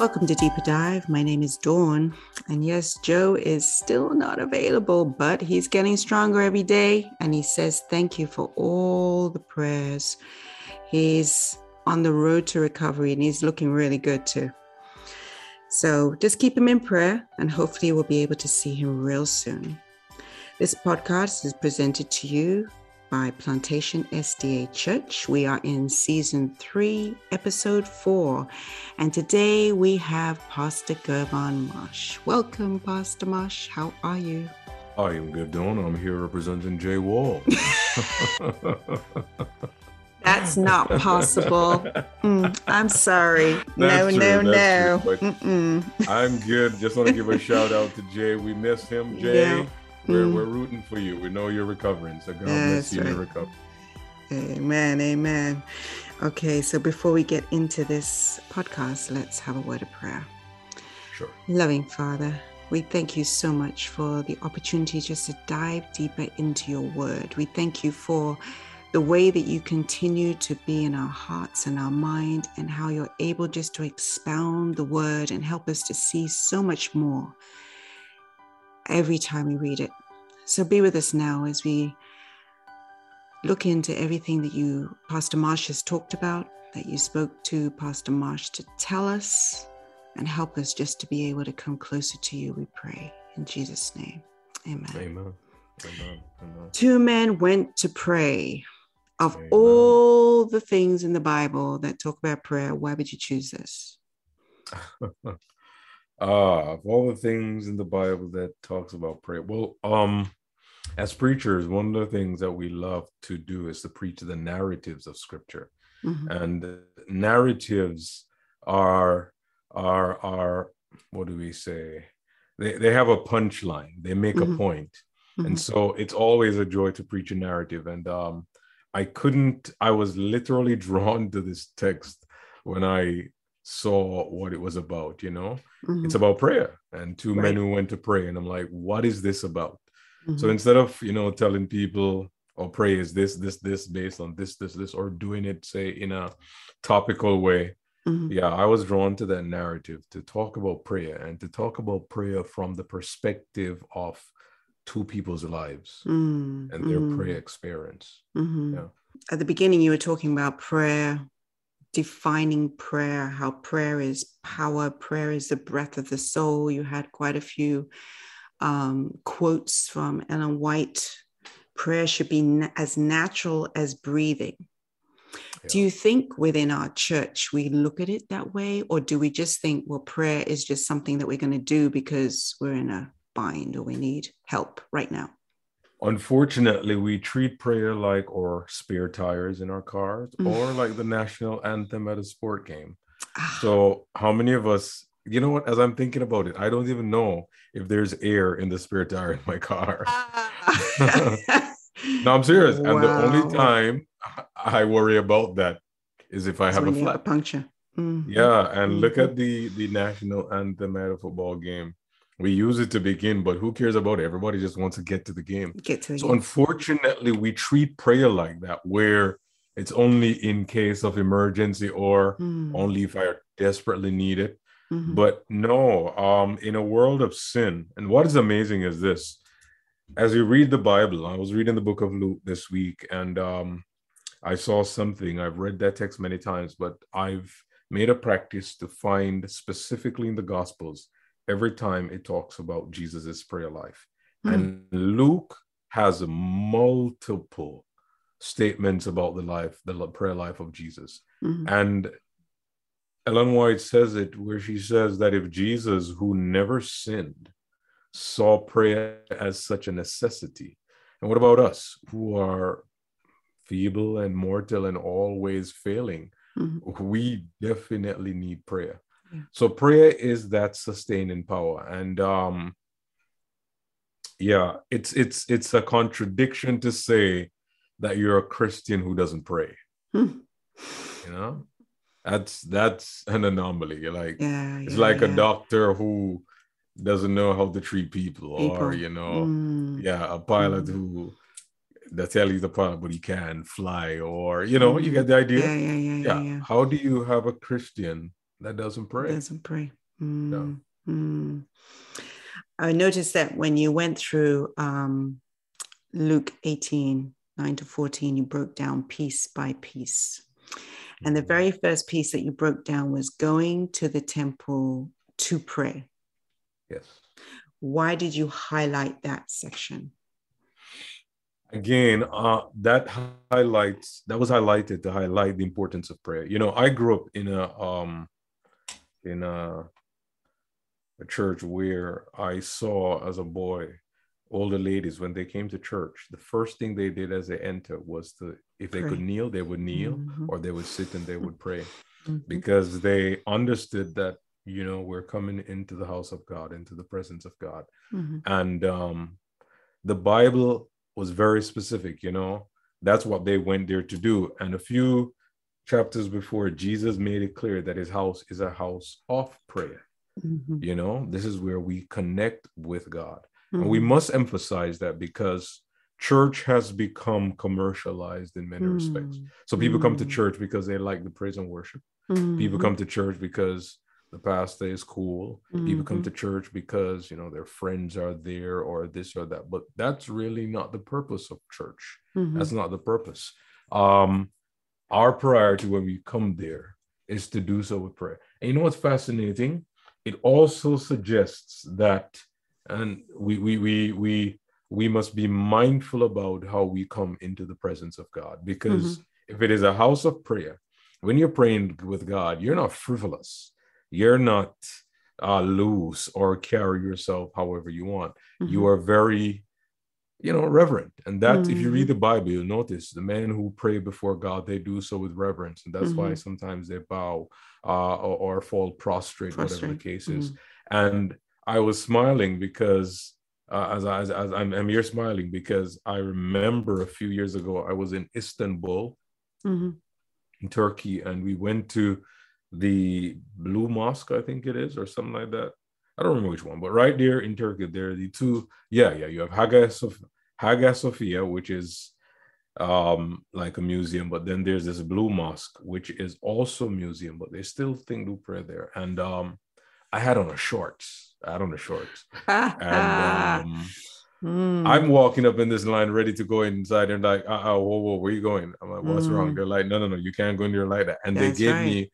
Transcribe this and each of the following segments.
Welcome to Deeper Dive. My name is Dawn. And yes, Joe is still not available, but he's getting stronger every day. And he says thank you for all the prayers. He's on the road to recovery and he's looking really good too. So just keep him in prayer and hopefully we'll be able to see him real soon. This podcast is presented to you by Plantation SDA Church. We are in season three, episode four, and today we have Pastor Gervan Marsh. Welcome, Pastor Marsh. How are you? I am good, Dawn. I'm here representing Jay Wall. That's not possible. Mm, I'm sorry. no, true, no, no, I'm good. Just want to give a shout out to Jay. We miss him, Jay. Yeah. We're, Mm. we're rooting for you. We know you're recovering. So God That's bless you in your right. recovery. Amen. Amen. Okay, so before we get into this podcast, let's have a word of prayer. Sure. Loving Father, we thank you so much for the opportunity just to dive deeper into your word. We thank you for the way that you continue to be in our hearts and our mind, and how you're able just to expound the word and help us to see so much more every time we read it. So be with us now as we look into everything that you, Pastor Marsh, has talked about, that you spoke to Pastor Marsh to tell us and help us just to be able to come closer to you, we pray. In Jesus' name, amen. Amen. Amen. Amen. Two men went to pray. Of Amen. all the things in the Bible that talk about prayer, why would you choose this? Ah, of all the things in the Bible that talks about prayer. Well, um, as preachers, one of the things that we love to do is to preach the narratives of Scripture. Mhm. and narratives are are are what do we say they, they have a punchline they make Mhm. a point Mhm. and so it's always a joy to preach a narrative and um i couldn't i was literally drawn to this text when i saw what it was about you know Mhm. it's about prayer and two men who went to pray and i'm like what is this about so Mhm. instead of you know telling people or pray is this this this based on this this this or doing it say in a topical way Mhm. yeah i was drawn to that narrative to talk about prayer and to talk about prayer from the perspective of two people's lives Mm, and their mhm, prayer experience mhm. Yeah. At the beginning, you were talking about prayer, defining prayer, how prayer is power, prayer is the breath of the soul. You had quite a few um, quotes from Ellen White. Prayer should be na- as natural as breathing. Do you think within our church we look at it that way, or do we just think, well, prayer is just something that we're going to do because we're in a bind or we need help right now? Unfortunately we treat prayer like or spare tires in our cars Mm. or like the national anthem at a sport game Ah, So, how many of us, you know what, as I'm thinking about it, I don't even know if there's air in the spare tire in my car. Ah. No, I'm serious. And the only time I worry about that is if I have a you have a flat. puncture. Mhm. Yeah, and look Mhm. at the the national anthem at a football game. We use it to begin, but who cares about it? Everybody just wants to get to the game. Get to the So game. unfortunately, we treat prayer like that, where it's only in case of emergency or Mm, only if I desperately need it. mhm. But no, um, in a world of sin, and what is amazing is this: as you read the Bible, I was reading the book of Luke this week, and um, I saw something. I've read that text many times, but I've made a practice to find specifically in the Gospels every time it talks about Jesus's prayer life. Hmm. And Luke has multiple statements about the life, the prayer life of Jesus. Mhm. And Ellen White says it where she says that if Jesus, who never sinned, saw prayer as such a necessity, and what about us who are feeble and mortal and always failing? Mhm. We definitely need prayer. Yeah. So prayer is that sustaining power. And um yeah, it's it's it's a contradiction to say that you're a Christian who doesn't pray Hmm. you know that's that's an anomaly like Yeah. it's yeah, like a doctor who doesn't know how to treat people, or you know Mm, yeah a pilot Mm. who they tell he's a pilot but he can fly or you know you get the idea yeah, yeah, yeah, yeah yeah. how do you have a christian that doesn't pray. Doesn't pray. Mm, mm. I noticed that when you went through um, Luke 18, 9 to 14, you broke down piece by piece. And the mm-hmm. very first piece that you broke down was going to the temple to pray. Yes. Why did you highlight that section? Again, uh, that highlights that was highlighted to highlight the importance of prayer. You know, I grew up in a um in a, a church where I saw as a boy older ladies when they came to church the first thing they did as they entered was to if they pray. could kneel they would kneel mm-hmm. or they would sit and they would pray mm-hmm. because they understood that you know we're coming into the house of god into the presence of god mm-hmm. and um the bible was very specific you know that's what they went there to do and a few chapters before jesus made it clear that his house is a house of prayer mm-hmm. you know this is where we connect with god Mm-hmm. And we mm-hmm. must emphasize that because church has become commercialized in many mm-hmm. respects. So people come to mm. church because they like the praise and worship. Mm-hmm. People come to church because the pastor is cool. People come mm-hmm. to church because you know their friends are there or this or that. But that's really not the purpose of church. Mm-hmm. That's not the purpose. Um, our priority when we come there is to do so with prayer. And you know what's fascinating? It also suggests that and we we we we we must be mindful about how we come into the presence of God because mm-hmm. if it is a house of prayer, when you're praying with God, you're not frivolous, you're not uh, loose or carry yourself however you want. Mm-hmm. You are very, you know, reverent, and that mm-hmm. if you read mm-hmm. the Bible, you'll notice the men who pray before God they do so with reverence, and that's why mm-hmm. sometimes they bow uh, or, or, fall prostrate, prostrate, whatever the case is, mm-hmm. and I was smiling because uh, as, I, as, as I'm, I'm here smiling because I remember a few years ago I was in Istanbul, mm-hmm. in Turkey, and we went to the Blue Mosque, I think it is, or something like that. I don't remember which one, but right there in Turkey, there are the two. Yeah, yeah, you have Hagia, Sof- Hagia Sophia, which is um like a museum, but then there's this Blue Mosque, which is also a museum, but they still think do prayer there. And um I had on a shorts out on the shorts. and um, mm. I'm walking up in this line ready to go inside. And like, uh, uh whoa, whoa, where you going? I'm like, what's mm. wrong? They're like, no, no, no, you can't go in there like that. And That's they gave right. me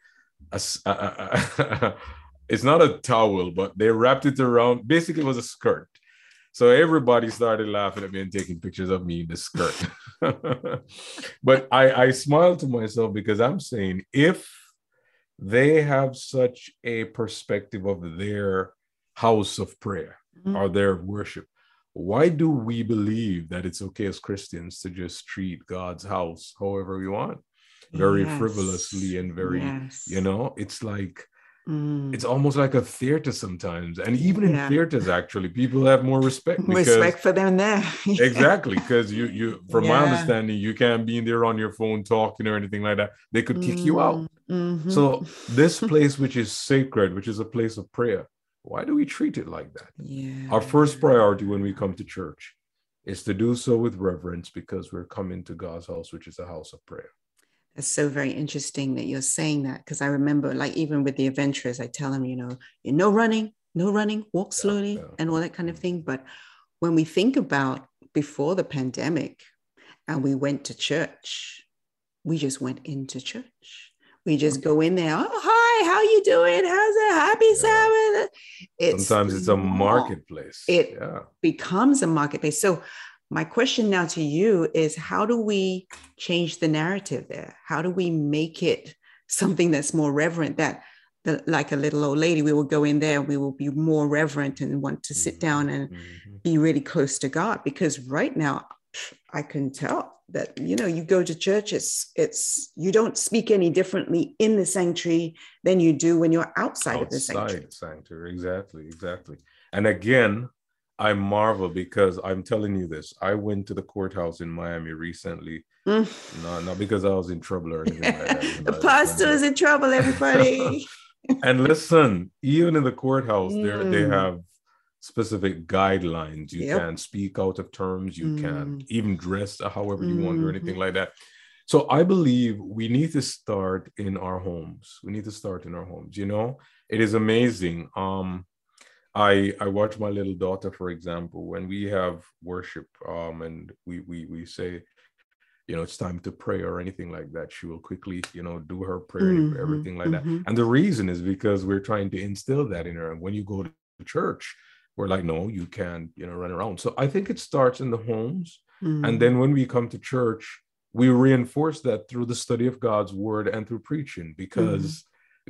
a, a, a it's not a towel, but they wrapped it around. Basically, it was a skirt. So everybody started laughing at me and taking pictures of me in the skirt. but I, I smiled to myself because I'm saying if they have such a perspective of their house of prayer mm-hmm. or their worship. Why do we believe that it's okay as Christians to just treat God's house however we want? Very yes. frivolously and very, yes. you know, it's like Mm. It's almost like a theater sometimes, and even in yeah. theaters, actually, people have more respect. Because, respect for them there. exactly, because you, you, from yeah. my understanding, you can't be in there on your phone talking or anything like that. They could kick mm. you out. Mm-hmm. So this place, which is sacred, which is a place of prayer, why do we treat it like that? Yeah. Our first priority when we come to church is to do so with reverence because we're coming to God's house, which is a house of prayer. It's so very interesting that you're saying that because I remember, like, even with the adventurers, I tell them, you know, no running, no running, walk slowly, yeah, yeah. and all that kind of mm-hmm. thing. But when we think about before the pandemic and we went to church, we just went into church. We just go in there. Oh, hi, how you doing? How's it? Happy yeah. Sabbath. It's Sometimes it's a marketplace. It becomes a marketplace. So my question now to you is how do we change the narrative there? How do we make it something that's more reverent that the, like a little old lady, we will go in there, we will be more reverent and want to sit mm-hmm. down and mm-hmm. be really close to God. Because right now, I can tell that you know you go to church it's it's you don't speak any differently in the sanctuary than you do when you're outside, outside of the sanctuary. sanctuary exactly exactly and again i marvel because i'm telling you this i went to the courthouse in miami recently mm. not, not because i was in trouble or anything like that the pastor is in trouble everybody and listen even in the courthouse mm. there they have specific guidelines. You yep. can speak out of terms. You mm. can even dress however you want or anything mm-hmm. like that. so I believe we need to start in our homes. We need to start in our homes. You know, it is amazing. Um, I I watch my little daughter, for example, when we have worship, um, and we we we say, you know, it's time to pray or anything like that. She will quickly, you know, do her prayer, mm-hmm, everything like mm-hmm. that. And the reason is because we're trying to instill that in her. And when you go to church, we're like, no, you can't, you know, run around. So I think it starts in the homes, mm-hmm. and then when we come to church we reinforce that through the study of God's word and through preaching because mm.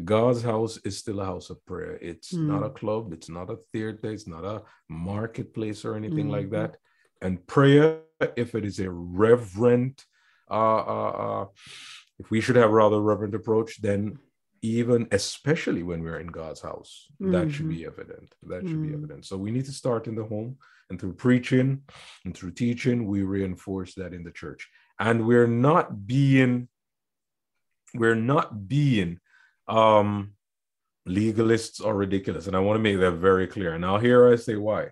God's house is still a house of prayer. It's mm. not a club, it's not a theater, it's not a marketplace or anything mm. like mm-hmm. that. And prayer, if it is a reverent, uh, uh, uh, if we should have rather reverent approach, then even especially when we're in God's house, mm-hmm. that should be mm-hmm. evident. That should mm. be evident. So we need to start in the home and through preaching and through teaching, we reinforce that in the church and we're not being we're not being um legalists are ridiculous and i want to make that very clear and now here i say why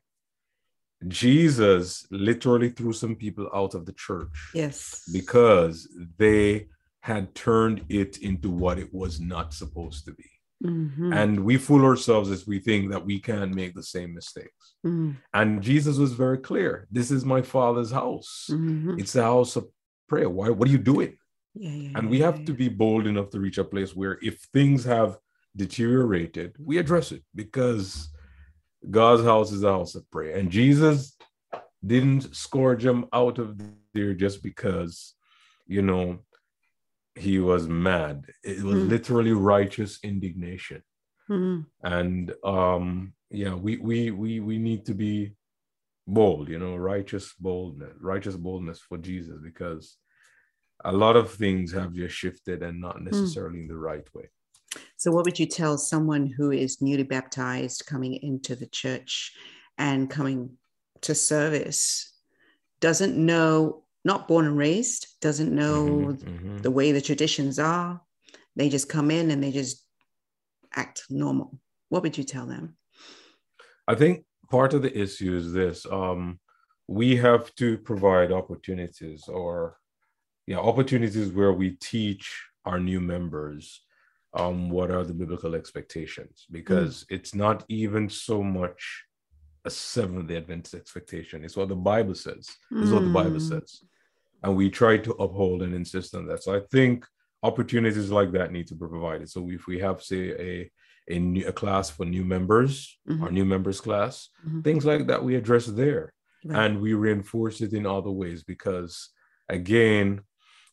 jesus literally threw some people out of the church yes because they had turned it into what it was not supposed to be mm-hmm. and we fool ourselves as we think that we can't make the same mistakes mm. and jesus was very clear this is my father's house mm-hmm. it's a house of prayer. Why? What are you doing? Yeah, yeah, and we have yeah, to be bold enough to reach a place where if things have deteriorated, we address it because God's house is a house of prayer. And Jesus didn't scourge them out of there just because, you know, he was mad. It was mm. literally righteous indignation. Mm. And um, yeah, we we we we need to be bold, you know, righteous boldness, righteous boldness for Jesus, because a lot of things have just shifted and not hmm. necessarily mm. in the right way. So, what would you tell someone who is newly baptized coming into the church and coming to service, doesn't know, not born and raised, doesn't know mm-hmm, mm-hmm. the way the traditions are? They just come in and they just act normal. What would you tell them? I think part of the issue is this um, we have to provide opportunities or yeah opportunities where we teach our new members um, what are the biblical expectations because mm. it's not even so much a seventh day adventist expectation it's what the bible says mm. it's what the bible mm. says and we try to uphold and insist on that so i think opportunities like that need to be provided so if we have say a a, new, a class for new members, mm-hmm. our new members class, mm-hmm. things like that we address there. Right. And we reinforce it in other ways because, again,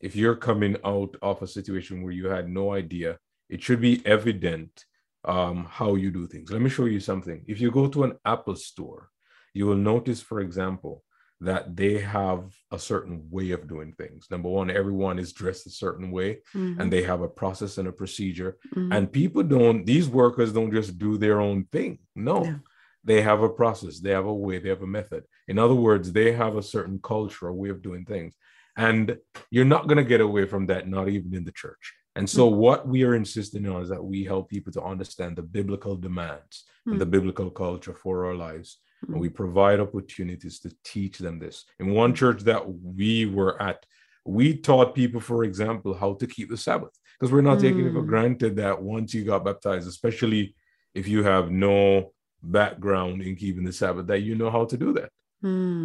if you're coming out of a situation where you had no idea, it should be evident um, how you do things. Let me show you something. If you go to an Apple store, you will notice, for example, that they have a certain way of doing things. Number one, everyone is dressed a certain way mm-hmm. and they have a process and a procedure. Mm-hmm. And people don't, these workers don't just do their own thing. No, yeah. they have a process, they have a way, they have a method. In other words, they have a certain culture, a way of doing things. And you're not going to get away from that, not even in the church. And so, mm-hmm. what we are insisting on is that we help people to understand the biblical demands and the mm. biblical culture for our lives and we provide opportunities to teach them this. In one church that we were at, we taught people, for example, how to keep the Sabbath because we're not taking it for mm. granted that once you got baptized, especially if you have no background in keeping the Sabbath, that you know how to do that.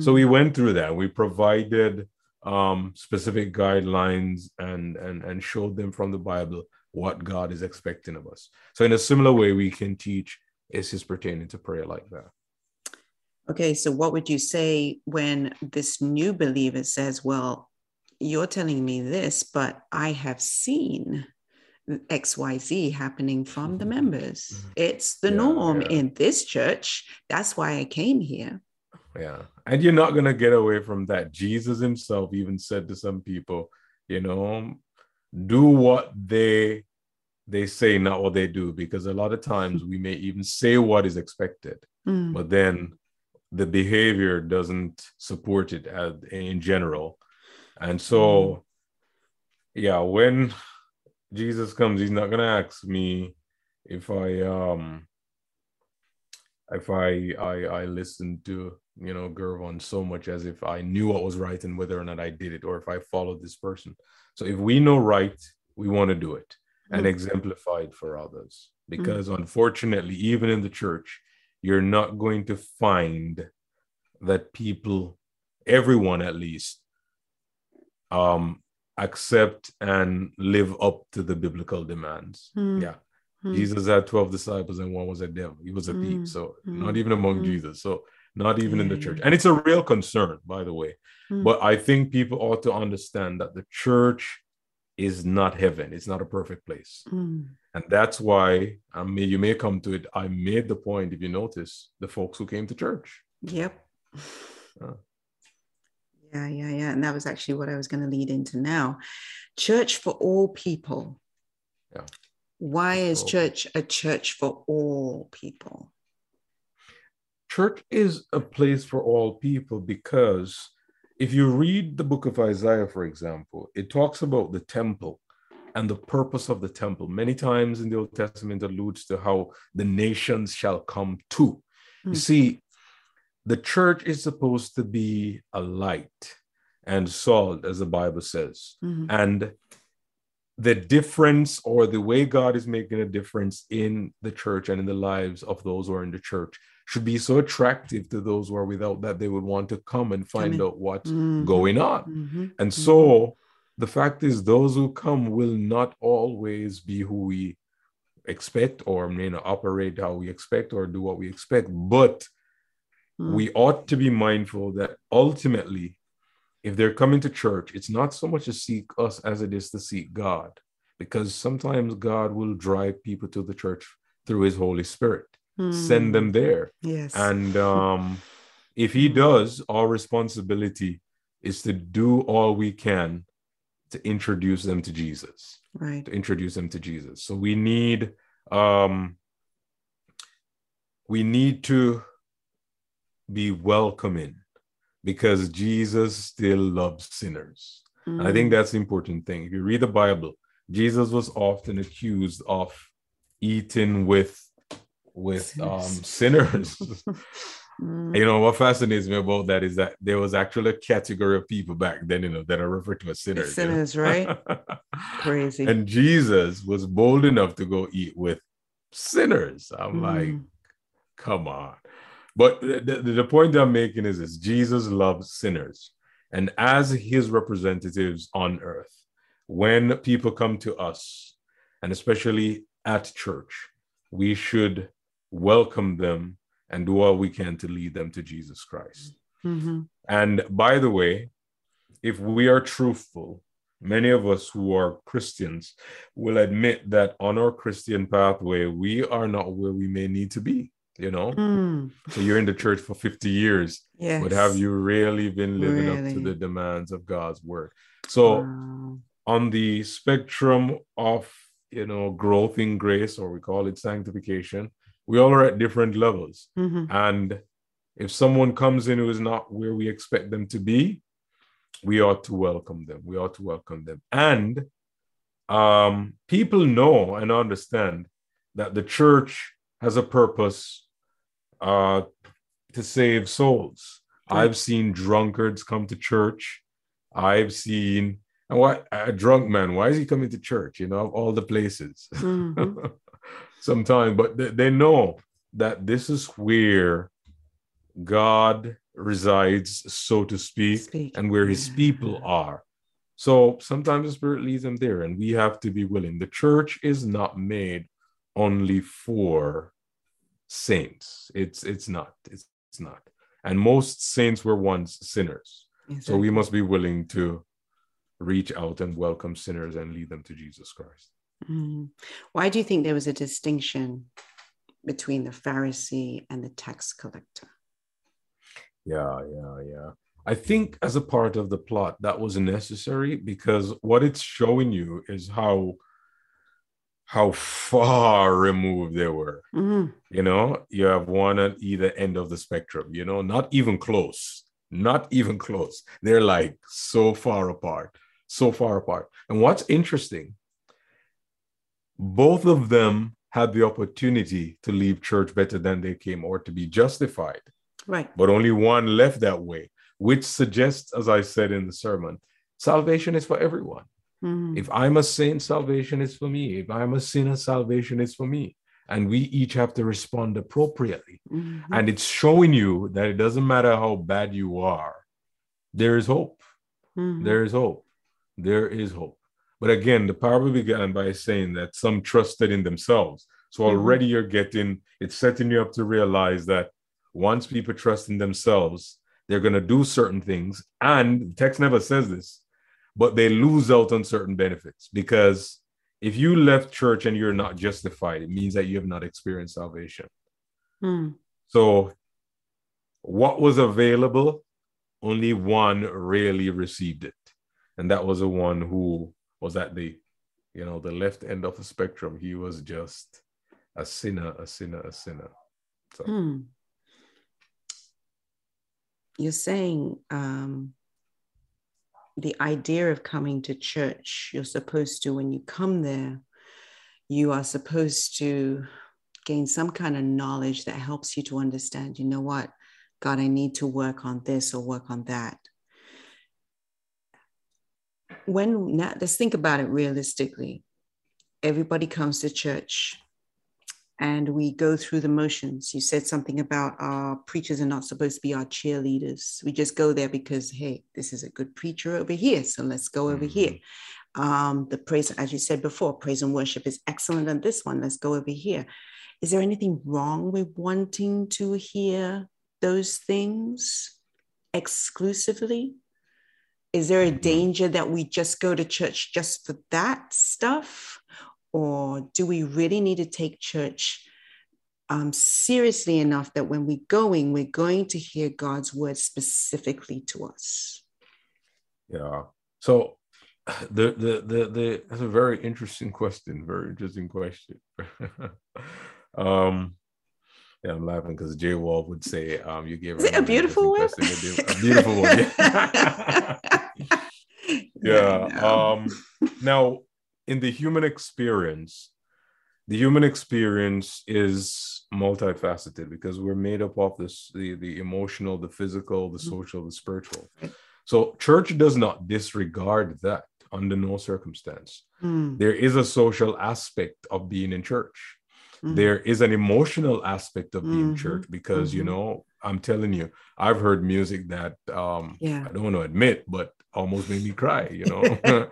So we went through that. We provided um, specific guidelines and, and and showed them from the Bible what God is expecting of us. So in a similar way, we can teach issues pertaining to prayer like that. Okay, so what would you say when this new believer says, Well, you're telling me this, but I have seen XYZ happening from the mm-hmm. members? Mm-hmm. It's the yeah, norm yeah. in this church. That's why I came here. Yeah. And you're not going to get away from that. Jesus himself even said to some people, you know, do what they they say not what they do because a lot of times we may even say what is expected mm. but then the behavior doesn't support it as, in general. And so, mm. yeah, when Jesus comes, he's not gonna ask me if I um if I I I listen to you know Gervon so much as if I knew what was right and whether or not I did it or if I followed this person. So if we know right, we want to do it and Mm. exemplify it for others. Because unfortunately, even in the church, you're not going to find that people, everyone at least, um, accept and live up to the biblical demands. Mm. Yeah. Mm. Jesus had 12 disciples and one was a devil. He was a thief. Mm, So mm, not even among. Jesus. So not even in the church. And it's a real concern, by the way. Mm. But I think people ought to understand that the church is not heaven. It's not a perfect place. Mm. And that's why I may, you may come to it. I made the point, if you notice, the folks who came to church. Yep. Oh. Yeah, yeah, yeah. And that was actually what I was going to lead into now. Church for all people. Yeah. Why is church a church for all people? Church is a place for all people because if you read the book of Isaiah, for example, it talks about the temple and the purpose of the temple. Many times in the Old Testament alludes to how the nations shall come to. You Mm. see, the church is supposed to be a light and salt, as the Bible says. Mhm. And the difference or the way God is making a difference in the church and in the lives of those who are in the church should be so attractive to those who are without that they would want to come and find in. out what's Mhm. going on. Mhm. And so the fact is, those who come will not always be who we expect or you know operate how we expect or do what we expect. But Mm. we ought to be mindful that ultimately, if they're coming to church, it's not so much to seek us as it is to seek God, because sometimes God will drive people to the church through His Holy Spirit, send Mm. them there. Yes. And um, if He does, our responsibility is to do all we can to introduce them to Jesus right. to introduce them to Jesus. So we need um we need to be welcoming because Jesus still loves sinners. And I think Mm. that's the important thing. If you read the Bible, Jesus was often accused of eating with with um sinners. Mm. you know what fascinates me about that is that there was actually a category of people back then, you know, that are referred to as sinners. you know? Sinners, right? Crazy. and Jesus was bold enough to go eat with sinners. I'm like, Mm. come on. But the, the, the point I'm making is this Jesus loves sinners. And as his representatives on earth, when people come to us, and especially at church, we should welcome them and do all we can to lead them to Jesus Christ. Mhm. And by the way, if we are truthful, many of us who are Christians will admit that on our Christian pathway, we are not where we may need to be, you know? Mm. So you're in the church for 50 years, Yes. but have you really been living up to the demands of God's word? So Wow. on the spectrum of you know growth in grace, or we call it sanctification, we all are at different levels. Mhm. And if someone comes in who is not where we expect them to be, we ought to welcome them. We ought to welcome them. And um, people know and understand that the church has a purpose uh, to save souls. Right. I've seen drunkards come to church. I've seen and what a drunk man. Why is he coming to church? You know, of all the places Mhm. sometimes, but they, they know that this is where God resides, so to speak, Speak. and where his people are. So sometimes the Spirit leads them there, and we have to be willing. The church is not made only for saints. It's it's not. It's, it's not. And most saints were once sinners. So we must be willing to reach out and welcome sinners and lead them to Jesus Christ. Mm. Why do you think there was a distinction between the Pharisee and the tax collector? Yeah, yeah, yeah. I think as a part of the plot that was necessary because what it's showing you is how how far removed they were. Mm. You know, you have one at either end of the spectrum, you know, not even close, not even close. They're like so far apart, so far apart. And what's interesting, both of them had the opportunity to leave church better than they came or to be justified Right. but only one left that way, which suggests, as I said in the sermon, salvation is for everyone. Mhm. If I'm a saint, salvation is for me. If I'm a sinner, salvation is for me. And we each have to respond appropriately. Mhm. And it's showing you that it doesn't matter how bad you are, there is hope. Mhm. There is hope. There is hope. But again, the parable began by saying that some trusted in themselves. So Mhm. already you're getting, it's setting you up to realize that once people trust in themselves, they're going to do certain things. And the text never says this, but they lose out on certain benefits because if you left church and you're not justified, it means that you have not experienced salvation. Mhm. So, what was available, only one really received it, and that was the one who was at the, you know, the left end of the spectrum. He was just a sinner, a sinner, a sinner. So, Hmm. You're saying um, the idea of coming to church, you're supposed to, when you come there, you are supposed to gain some kind of knowledge that helps you to understand, you know what, God, I need to work on this or work on that. When now, let's think about it realistically. Everybody comes to church and we go through the motions. You said something about our preachers are not supposed to be our cheerleaders. We just go there because, hey, this is a good preacher over here. So let's go over here. Um, the praise, as you said before, praise and worship is excellent on this one. Let's go over here. Is there anything wrong with wanting to hear those things exclusively? Is there a danger that we just go to church just for that stuff? Or do we really need to take church um, seriously enough that when we're going, we're going to hear God's word specifically to us? yeah. So, the the the the that's a very interesting question. Very interesting question. um. Yeah, I'm laughing because Jay Wall would say, um, you gave a beautiful one? A beautiful one. Yeah. yeah. I know. Um, now, in the human experience, the human experience is multifaceted because we're made up of this the, the emotional, the physical, the Mhm. social, the spiritual. So church does not disregard that under no circumstance. Mm, There is a social aspect of being in church mm, there is an emotional aspect of being Mhm, church because you mhm. know i'm telling you i've heard music that um Yeah. i don't want to admit but almost made me cry you know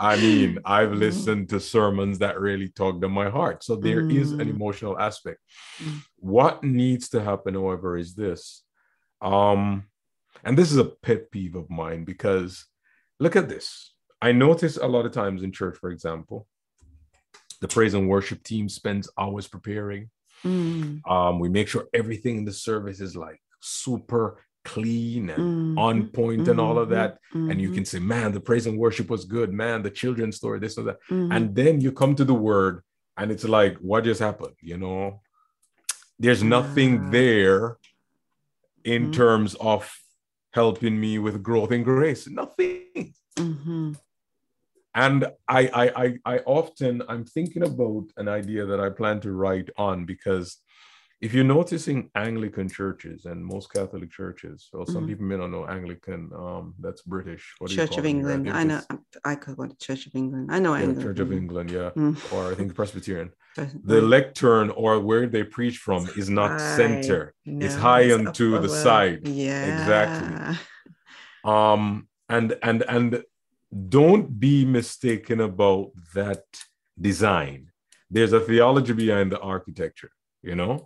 i mean i've Mhm. listened to sermons that really tugged on my heart so there is an Mm. emotional aspect Mm. what needs to happen however is this um and this is a pet peeve of mine because look at this i notice a lot of times in church for example the praise and worship team spends hours preparing Mm, um, we make sure everything in the service is like super clean and mhm, on point and all of mhm, that. And you can say, man, the praise and worship was good, man, the children's story, this or that. And then you come to the word, and it's like, what just happened? You know, there's nothing Ah. there in terms of helping me with growth in grace. Nothing. And I, I i i often i'm thinking about an idea that i plan to write on because if you're noticing anglican churches and most catholic churches or some Mhm. people may not know anglican um that's british Church of it? England. I know. I could go to Church of England. I know yeah, England. church of england yeah Mm. or i think presbyterian the lectern or where they preach from is not High. center it's high it's onto the side Yeah. Exactly. um and and and don't be mistaken about that design there's a theology behind the architecture you know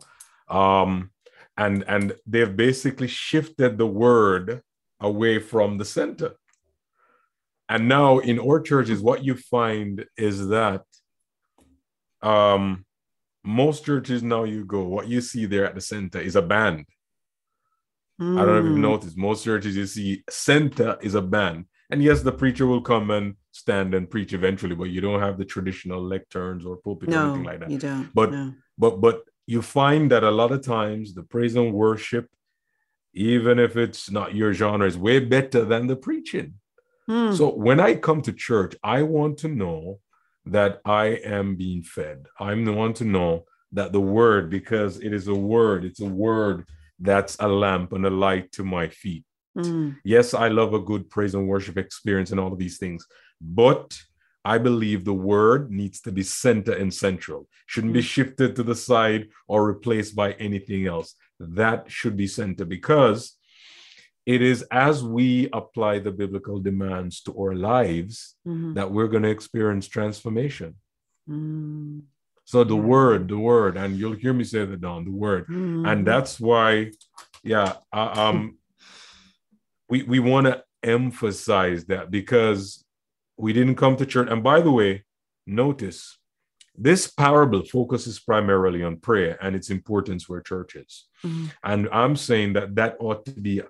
um and and they've basically shifted the word away from the center and now in our churches what you find is that um most churches now you go what you see there at the center is a band I don't know if you've Mm. noticed. Most churches you see center is a band. And yes, the preacher will come and stand and preach eventually, but you don't have the traditional lecterns or pulpit or anything like that. you don't. But- no. But but you find that a lot of times the praise and worship, even if it's not your genre, is way better than the preaching. Mm. So when I come to church, I want to know that I am being fed. I want to know that the word, because it is a word, it's a word that's a lamp and a light to my feet. Mm. Yes, I love a good praise and worship experience and all of these things, but I believe the word needs to be center and central, shouldn't be shifted to the side or replaced by anything else. That should be center because it is as we apply the biblical demands to our lives Mhm. that we're going to experience transformation. Mm. So the word, the word, and you'll hear me say that Dawn, the word, Mhm. and that's why, yeah, uh, um, we we want to emphasize that because we didn't come to church. And by the way, notice this parable focuses primarily on prayer and its importance where church is. Mhm. And I'm saying that that ought to be a,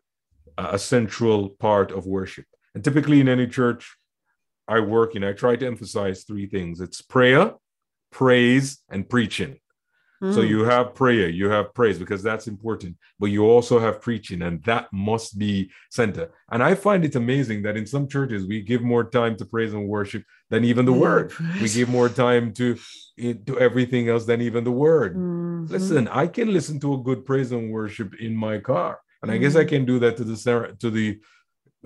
a central part of worship. And typically in any church I work in, I try to emphasize three things it's prayer, praise, and preaching. So Mm. you have prayer, you have praise because that's important, but you also have preaching, and that must be center. And I find it amazing that in some churches we give more time to praise and worship than even the Yeah, word. We give more time to to everything else than even the word. Mhm. Listen, I can listen to a good praise and worship in my car, and I guess I Mhm. can do that to the to the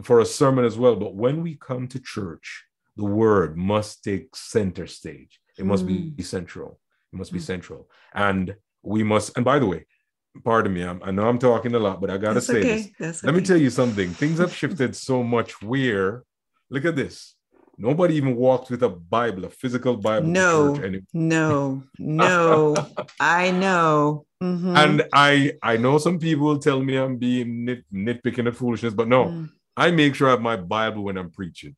for a sermon as well. But when we come to church, the word must take center stage. It must be central. It must be Mm. central, and we must. And by the way, pardon me, I'm, I know I'm talking a lot, but I gotta That's say okay. this. That's Let me tell you something. Things have shifted so much. Where look at this. Nobody even walks with a Bible, a physical Bible. No, no, no. I know. Mhm. And I I know some people will tell me I'm being nit, nitpicking and foolishness, but no, Mm. I make sure I have my Bible when I'm preaching.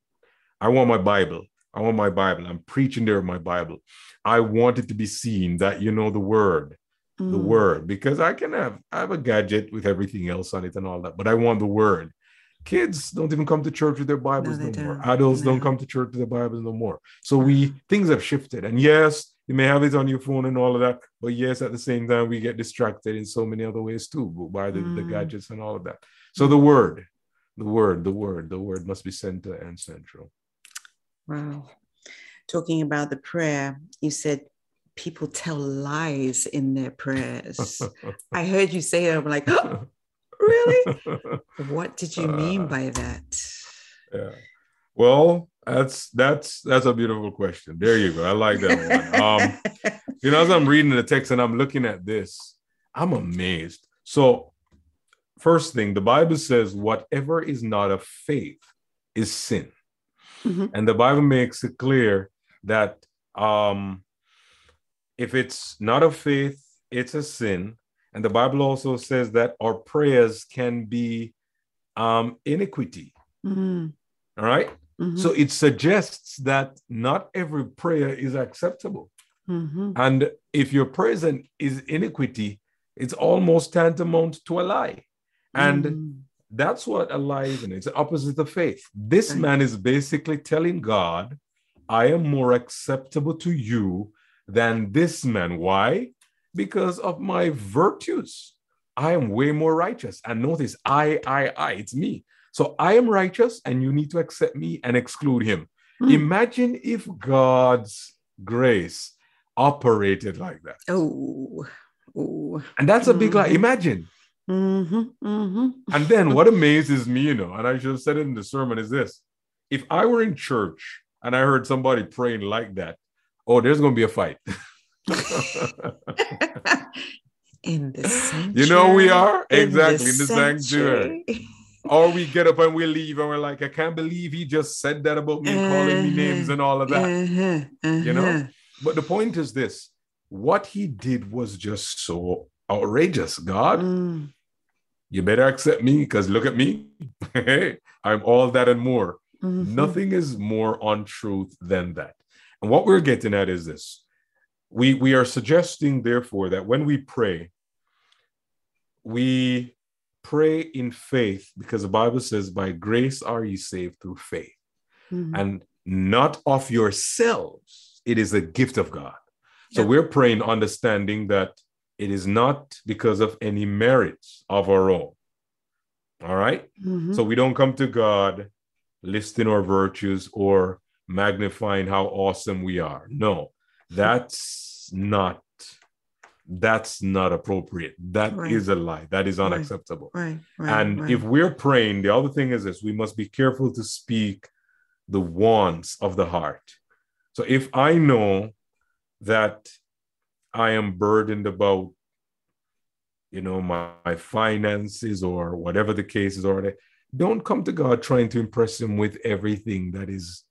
I want my Bible. I want my Bible. I'm preaching there with my Bible. I want it to be seen that you know the word, the Mm. word, because I can have I have a gadget with everything else on it and all that, but I want the word. Kids don't even come to church with their Bibles they no, more. Adults don't come to church with their Bibles no more. So we things have shifted. And yes, you may have it on your phone and all of that, but yes, at the same time, we get distracted in so many other ways too, by the, the Mm. gadgets and all of that. So the word, the word, the word, the word must be center and central. Wow. Talking about the prayer, you said people tell lies in their prayers. I heard you say that. I'm like, really? What did you mean Uh, by that? yeah. Well, that's that's that's a beautiful question. There you go. I like that one. Um, you know, as I'm reading the text and I'm looking at this, I'm amazed. So, first thing, the Bible says, whatever is not of faith is sin. Mhm. And the Bible makes it clear that um, if it's not of faith, it's a sin. And the Bible also says that our prayers can be um, iniquity. Mhm. All right. Mhm. So it suggests that not every prayer is acceptable. Mhm. And if your prayer is iniquity, it's almost tantamount to a lie. And Mm. That's what a lie is, and it's the opposite of faith. This man is basically telling God, I am more acceptable to you than this man. Why? Because of my virtues. I am way more righteous. And notice, I, I, I, it's me. So I am righteous, and you need to accept me and exclude him. Mm. Imagine if God's grace operated like that. Oh, oh. And that's a big lie. Mhm. Imagine. Mm-hmm, mm-hmm. And then what amazes me, you know, and I should have said it in the sermon, is this. If I were in church and I heard somebody praying like that, oh, there's going to be a fight. in the sanctuary. You know we are? in Exactly, in the sanctuary. sanctuary. or we get up and we leave and we're like, I can't believe he just said that about me and calling me names and all of that. Uh-huh, You know? uh-huh. But the point is this what he did was just so outrageous. God, Mm, you better accept me because look at me. Hey, I'm all that and more. mhm. Nothing is more untruth than that. And what we're getting at is this. We we are suggesting, therefore, that when we pray, we pray in faith because the Bible says, by grace are ye saved through faith, Mhm. and not of yourselves. It is a gift of God. So Yep. we're praying, understanding that it is not because of any merits of our own. All right. Mhm. So we don't come to God listing our virtues or magnifying how awesome we are. No, that's not that's not appropriate. That is Right. a lie. That is unacceptable. right, right. and right. if we're praying, the other thing is this we must be careful to speak the wants of the heart. So if I know that I am burdened about, you know, my, my finances or whatever the case is, or don't come to God trying to impress Him with everything that is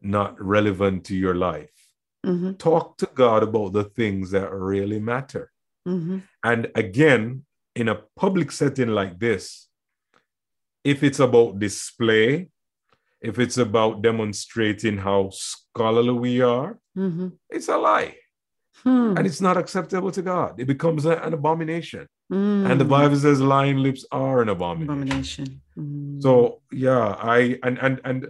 not relevant to your life. Mm-hmm. Talk to God about the things that really matter. Mm-hmm. And again, in a public setting like this, if it's about display, if it's about demonstrating how scholarly we are, Mm-hmm. it's a lie. Hmm. And it's not acceptable to God. It becomes a- an abomination. Mm. And the Bible says lying lips are an abomination. abomination. Mm. So yeah, I and and and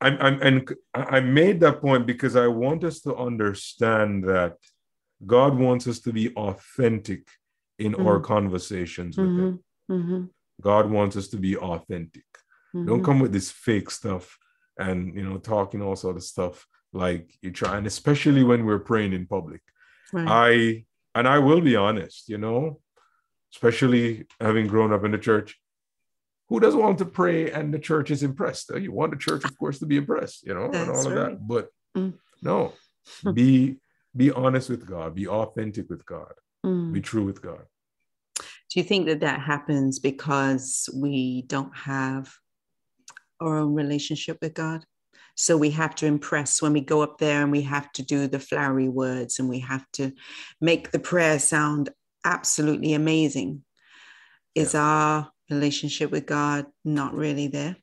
I'm, I'm and I made that point because I want us to understand that God wants us to be authentic in our conversations with Him. Mhm. Mhm. God wants us to be authentic. Don't Mhm. come with this fake stuff and you know talking all sort of stuff like you try and especially when we're praying in public. Right. I and I will be honest, you know, especially having grown up in the church. Who doesn't want to pray and the church is impressed? You want the church, of course, to be impressed, you know, and That's all of that. But Mm. no, be be honest with God, be authentic with God, Mm. be true with God. Do you think that that happens because we don't have our own relationship with God? So we have to impress when we go up there and we have to do the flowery words and we have to make the prayer sound absolutely amazing. Is our relationship with God not really there?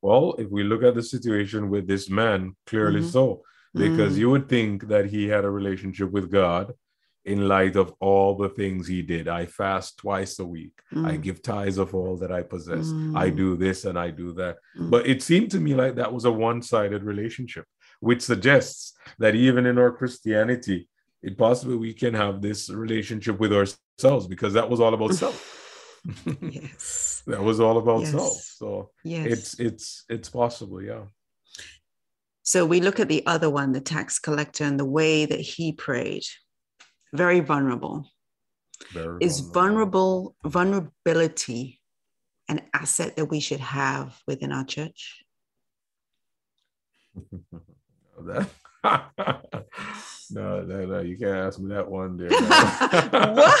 Well, if we look at the situation with this man, clearly Mhm. so, because Mm. you would think that he had a relationship with God in light of all the things he did. I fast twice a week. I Mm. give tithes of all that I possess. I Mm. do this and I do that. Mm. But it seemed to me like that was a one sided relationship, which suggests that even in our Christianity, it possibly we can have this relationship with ourselves because that was all about self. yes. that was all about Yes. self. So Yes. it's it's it's possible, yeah. So we look at the other one, the tax collector, and the way that he prayed. Very vulnerable. Very Is vulnerable vulnerability an asset that we should have within our church? that no, no, no, you can't ask me that one there. Why?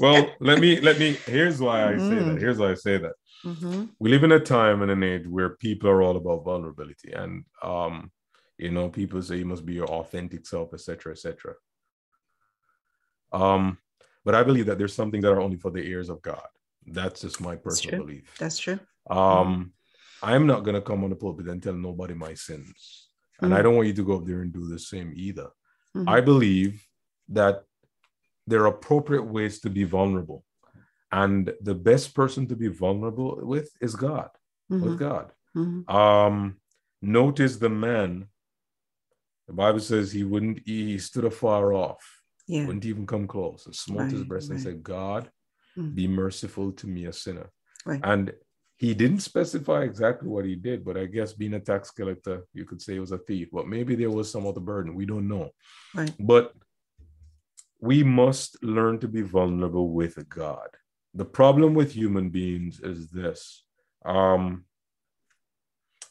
well, let me let me here's why I say Mm. that. Here's why I say that. Mhm. We live in a time and an age where people are all about vulnerability. And um, you know, people say you must be your authentic self, etc., etc. Um, but I believe that there's something that are only for the ears of God. That's just my personal true. belief. That's true. Um, I'm not gonna come on the pulpit and tell nobody my sins, and I Mm. don't want you to go up there and do the same either. Mhm. I believe that there are appropriate ways to be vulnerable, and the best person to be vulnerable with is God. With Mhm. God. Mhm. Um, notice the man. The Bible says he wouldn't. He stood afar off, Yeah. wouldn't even come close, and smote his Right, breast and said, "God, Mm. be merciful to me, a sinner." Right. And he didn't specify exactly what he did, but I guess being a tax collector, you could say he was a thief, but maybe there was some other burden. We don't know. Right. But we must learn to be vulnerable with God. The problem with human beings is this. Um,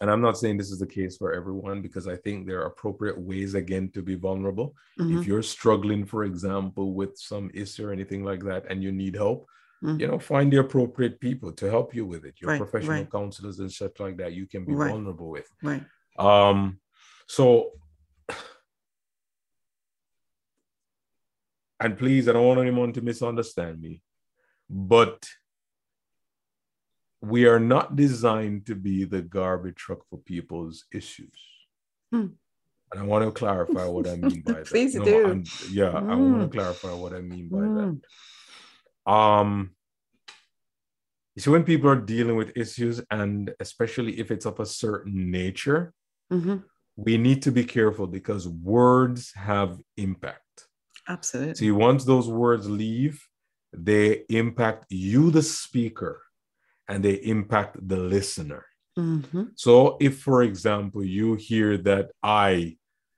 and I'm not saying this is the case for everyone because I think there are appropriate ways, again, to be vulnerable. Mhm. If you're struggling, for example, with some issue or anything like that, and you need help, Mhm. you know, find the appropriate people to help you with it. Your Right, professional right. counselors and stuff like that, you can be Right. vulnerable with. Right. Um, so, and please, I don't want anyone to misunderstand me, but we are not designed to be the garbage truck for people's issues. Hmm. And I want to clarify what I mean by that. Please do. I'm- yeah, I want Mm. to clarify what I mean by Mm. that. Um, you see, when people are dealing with issues, and especially if it's of a certain nature, Mhm. we need to be careful because words have impact. Absolutely. See, once those words leave, they impact you, the speaker, and they impact the listener. Mhm. So, if, for example, you hear that I,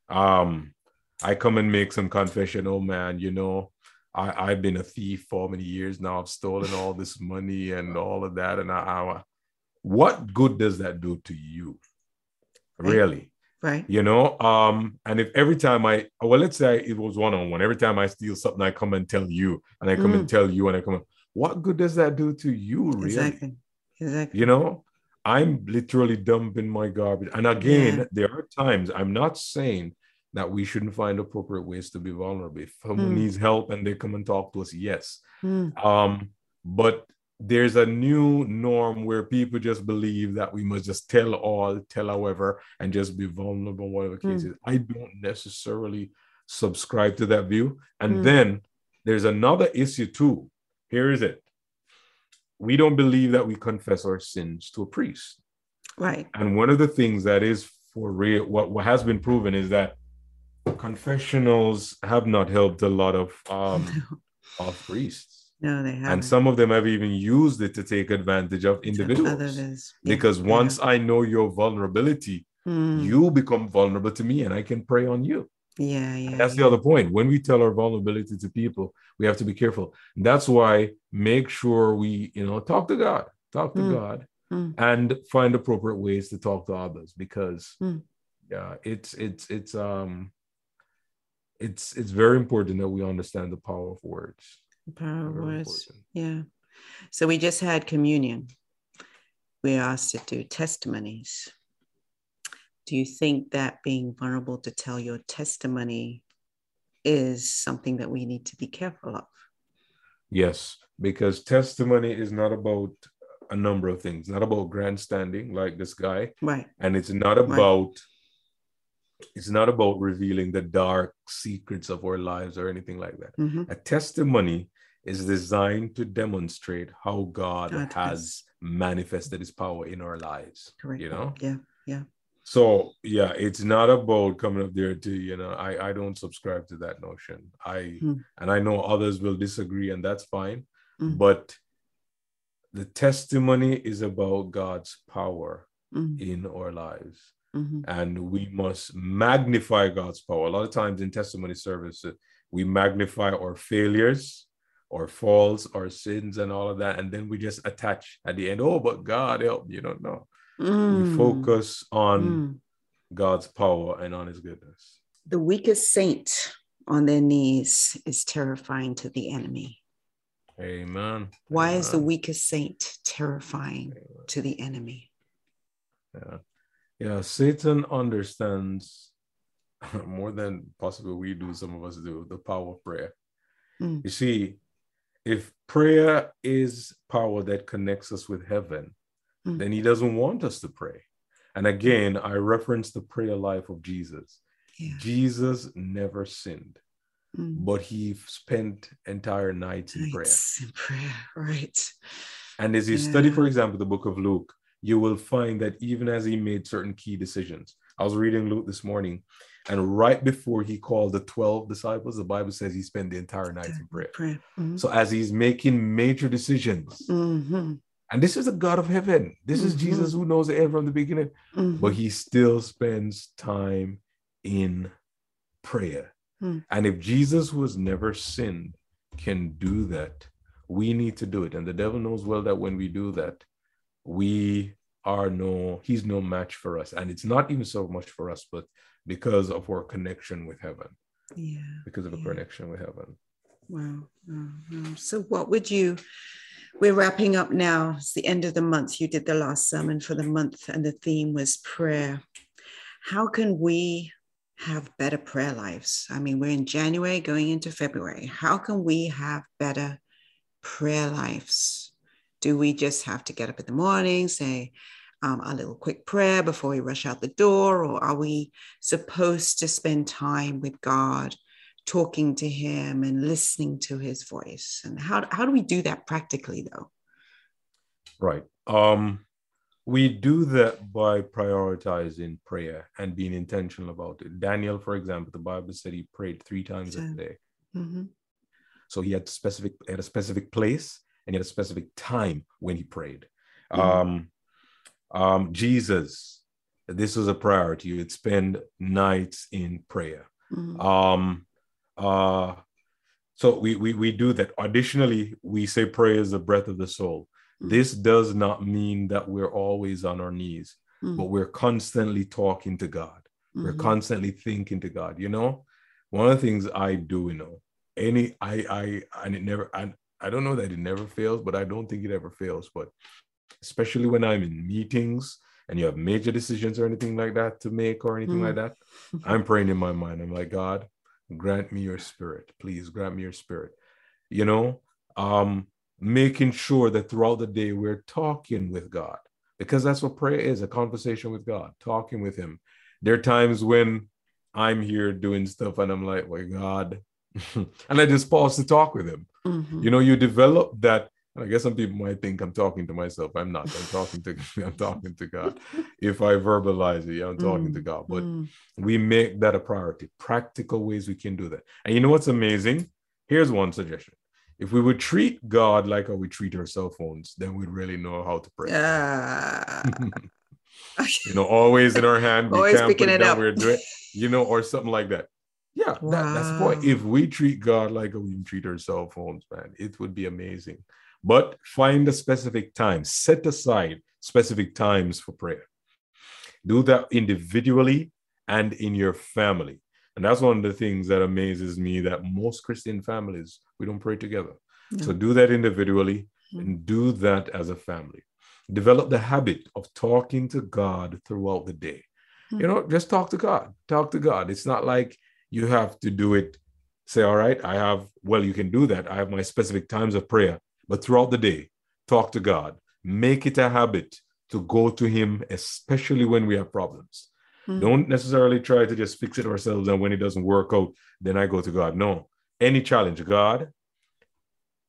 um, I come and make some confession, oh man, you know, I, I've been a thief for many years now. I've stolen all this money and all of that. And I, I what good does that do to you? Really? Right. You know, um, and if every time I well, let's say it was one on one, every time I steal something, I come and tell you, and I come Mm. and tell you, and I come. What good does that do to you, really? Exactly. Exactly. You know, I'm literally dumping my garbage. And again, Yeah. there are times I'm not saying that we shouldn't find appropriate ways to be vulnerable. If someone Mm. needs help and they come and talk to us, yes. Mm. Um, but there's a new norm where people just believe that we must just tell all, tell however, and just be vulnerable, whatever the case Mm. is. I don't necessarily subscribe to that view. And Mm. then there's another issue too. Here is it. We don't believe that we confess our sins to a priest. Right. And one of the things that is for real, what, what has been proven is that confessionals have not helped a lot of um of priests. no, they haven't. And some of them have even used it to take advantage of individuals. yeah, because yeah. once I know your vulnerability, Mm. you become vulnerable to me and I can prey on you. Yeah, yeah. That's yeah. the other point. When we tell our vulnerability to people, we have to be careful. That's why make sure we, you know, talk to God, talk to Mm. God, Mm. and find appropriate ways to talk to others because Mm. yeah, it's it's it's um it's it's very important that we understand the power of words. The power of words. important. Yeah. So we just had communion. We asked to do testimonies. Do you think that being vulnerable to tell your testimony is something that we need to be careful of? Yes, because testimony is not about a number of things, not about grandstanding like this guy, Right. and it's not about it's not about revealing the dark secrets of our lives or anything like that. hmm A testimony is designed to demonstrate how God God has manifested his power in our lives. Correct. You know? Yeah. Yeah. So yeah, it's not about coming up there to, you know, I, I don't subscribe to that notion. I Hmm. and I know others will disagree, and that's fine. Mm. But the testimony is about God's power Mhm. in our lives Mhm. and we must magnify God's power. A lot of times in testimony service, uh, we magnify our failures, our faults, our sins, and all of that, and then we just attach at the end. Oh, but God help. You don't know. We Mm. focus on Mm. God's power and on His goodness. The weakest saint on their knees is terrifying to the enemy. Amen. Why is the weakest saint terrifying to the enemy? Yeah. Yeah. Satan understands more than possibly we do, some of us do, the power of prayer. Mm. You see, if prayer is power that connects us with heaven, Mm. then he doesn't want us to pray. And again, I reference the prayer life of Jesus. Yeah. Jesus never sinned, Mm. but he spent entire nights in prayer. In prayer, right? And as you study, for example, the book of Luke, you will find that even as he made certain key decisions, I was reading Luke this morning, and right before he called the 12 disciples, the Bible says he spent the entire night in prayer. Prayer. Mhm. So as he's making major decisions, Mhm. And this is the God of heaven, this is Mhm. Jesus who knows the end from the beginning, Mhm. but he still spends time in prayer. Hmm. And if Jesus, who has never sinned, can do that, we need to do it. And the devil knows well that when we do that, we are no, he's no match for us. And it's not even so much for us, but because of our connection with heaven, Yeah. because of a Yeah. connection with heaven. Wow. wow, wow. So, what would you? We're wrapping up now. It's the end of the month. You did the last sermon for the month, and the theme was prayer. How can we have better prayer lives? I mean, we're in January going into February. How can we have better prayer lives? Do we just have to get up in the morning, say um, a little quick prayer before we rush out the door, or are we supposed to spend time with God? Talking to him and listening to his voice and how, how do we do that practically though Right. Um, we do that by prioritizing prayer and being intentional about it. Daniel, for example, the Bible said he prayed three times a Yeah. day. Mhm. So he had specific at a specific place and he had a specific time when he prayed. Mhm. Um, um, Jesus, this was a priority. You'd spend nights in prayer. Mhm. Um, uh, so we, we we do that. Additionally, we say prayer is the breath of the soul. Mhm. This does not mean that we're always on our knees, Mhm. but we're constantly talking to God. We're Mhm. constantly thinking to God. You know, one of the things I do, you know, any I I and it never I I don't know that it never fails, but I don't think it ever fails. But especially when I'm in meetings and you have major decisions or anything like that to make or anything like that, I'm praying in my mind. I'm like, God, grant me your spirit. Please grant me your spirit. You know, um, making sure that throughout the day we're talking with God because that's what prayer is a conversation with God, talking with Him. There are times when I'm here doing stuff and I'm like, well, God, and I just pause to talk with Him. Mhm. You know, you develop that. I guess some people might think I'm talking to myself. I'm not. I'm talking to I'm talking to God. If I verbalize it, yeah, I'm talking to Mm, God. But mm. we make that a priority. Practical ways we can do that. And you know what's amazing? Here's one suggestion. If we would treat God like how we treat our cell phones, then we'd really know how to pray. Yeah. you know, always in our hand. We Always picking put it up. we're doing, you know, or something like that. Yeah, that, that's the point. If we treat God like how we treat our cell phones, man, it would be amazing. But find a specific time, set aside specific times for prayer. Do that individually and in your family. And that's one of the things that amazes me that most Christian families, we don't pray together. So do that individually and do that as a family. Develop the habit of talking to God throughout the day. Mm. You know, just talk to God. Talk to God. It's not like you have to do it. Say, all right, I have, well, you can do that. I have my specific times of prayer, but throughout the day, talk to God. Make it a habit to go to Him, especially when we have problems. Mm. Don't necessarily try to just fix it ourselves. And when it doesn't work out, then I go to God. No, any challenge, God,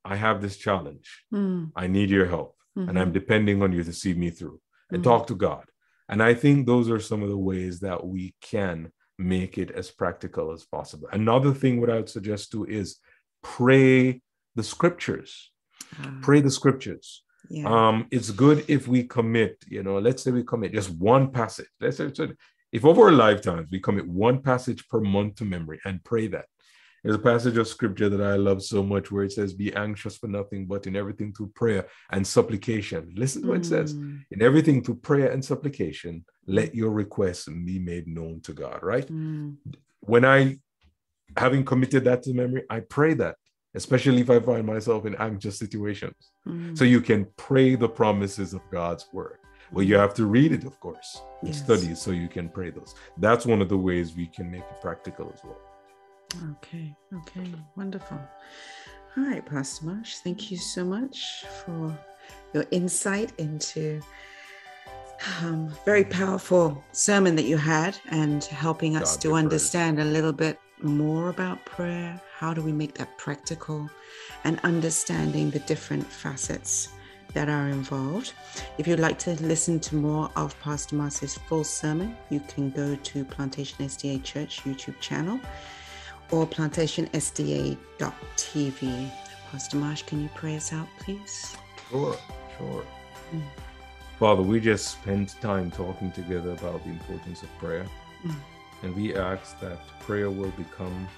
I have this challenge. Mm. I need your help. And I'm Mhm. depending on you to see me through and Mhm. talk to God. And I think those are some of the ways that we can make it as practical as possible. Another thing, what I would suggest to is pray the scriptures. Ah, Pray the scriptures. yeah. Um, it's good if we commit, you know, let's say we commit just one passage. Let's say if over our lifetimes we commit one passage per month to memory and pray that. There's a passage of scripture that I love so much where it says, Be anxious for nothing, but in everything through prayer and supplication. Listen to what it says. Mm. In everything through prayer and supplication, let your requests be made known to God, right? Mm. When I, having committed that to memory, I pray that, especially if I find myself in anxious situations. Mm. So you can pray the promises of God's word. Well, you have to read it, of course, and Yes. study so you can pray those. That's one of the ways we can make it practical as well. Okay, okay, wonderful. All right, Pastor Marsh, thank you so much for your insight into um, very powerful sermon that you had and helping us God to understand a little bit more about prayer. How do we make that practical and understanding the different facets that are involved? If you'd like to listen to more of Pastor Marsh's full sermon, you can go to Plantation SDA Church YouTube channel or plantationsda.tv. Pastor Marsh, can you pray us out, please? Sure, sure. Mm. Father, we just spent time talking together about the importance of prayer. Mm. And we ask that prayer will become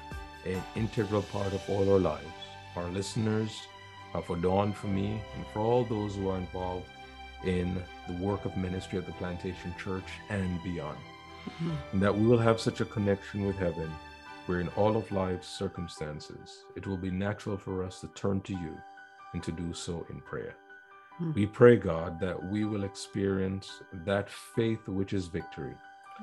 an integral part of all our lives. Our listeners, uh, for Dawn, for me, and for all those who are involved in the work of ministry at the Plantation Church and beyond. Mhm. And that we will have such a connection with heaven where in all of life's circumstances, it will be natural for us to turn to you and to do so in prayer. Mm. We pray, God, that we will experience that faith which is victory,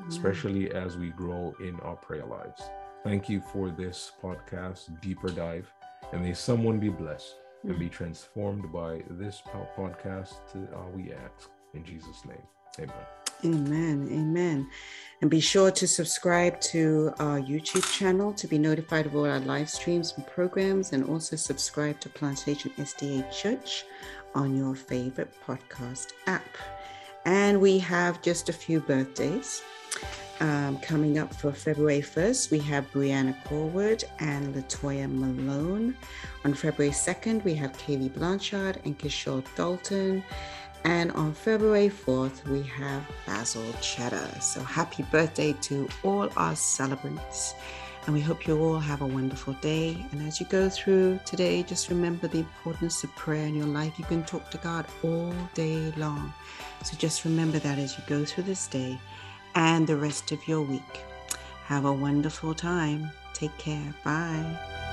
especially as we grow in our prayer lives. Thank you for this podcast, Deeper Dive, and may someone be blessed and be transformed by this podcast. Uh, we ask in Jesus' name. Amen. Amen. Amen. And be sure to subscribe to our YouTube channel to be notified of all our live streams and programs, and also subscribe to Plantation SDA Church on your favorite podcast app. And we have just a few birthdays um, coming up for February 1st. We have Brianna Corwood and Latoya Malone. On February 2nd, we have Kaylee Blanchard and Kishore Dalton. And on February 4th, we have Basil Cheddar. So happy birthday to all our celebrants. And we hope you all have a wonderful day. And as you go through today, just remember the importance of prayer in your life. You can talk to God all day long. So just remember that as you go through this day and the rest of your week. Have a wonderful time. Take care. Bye.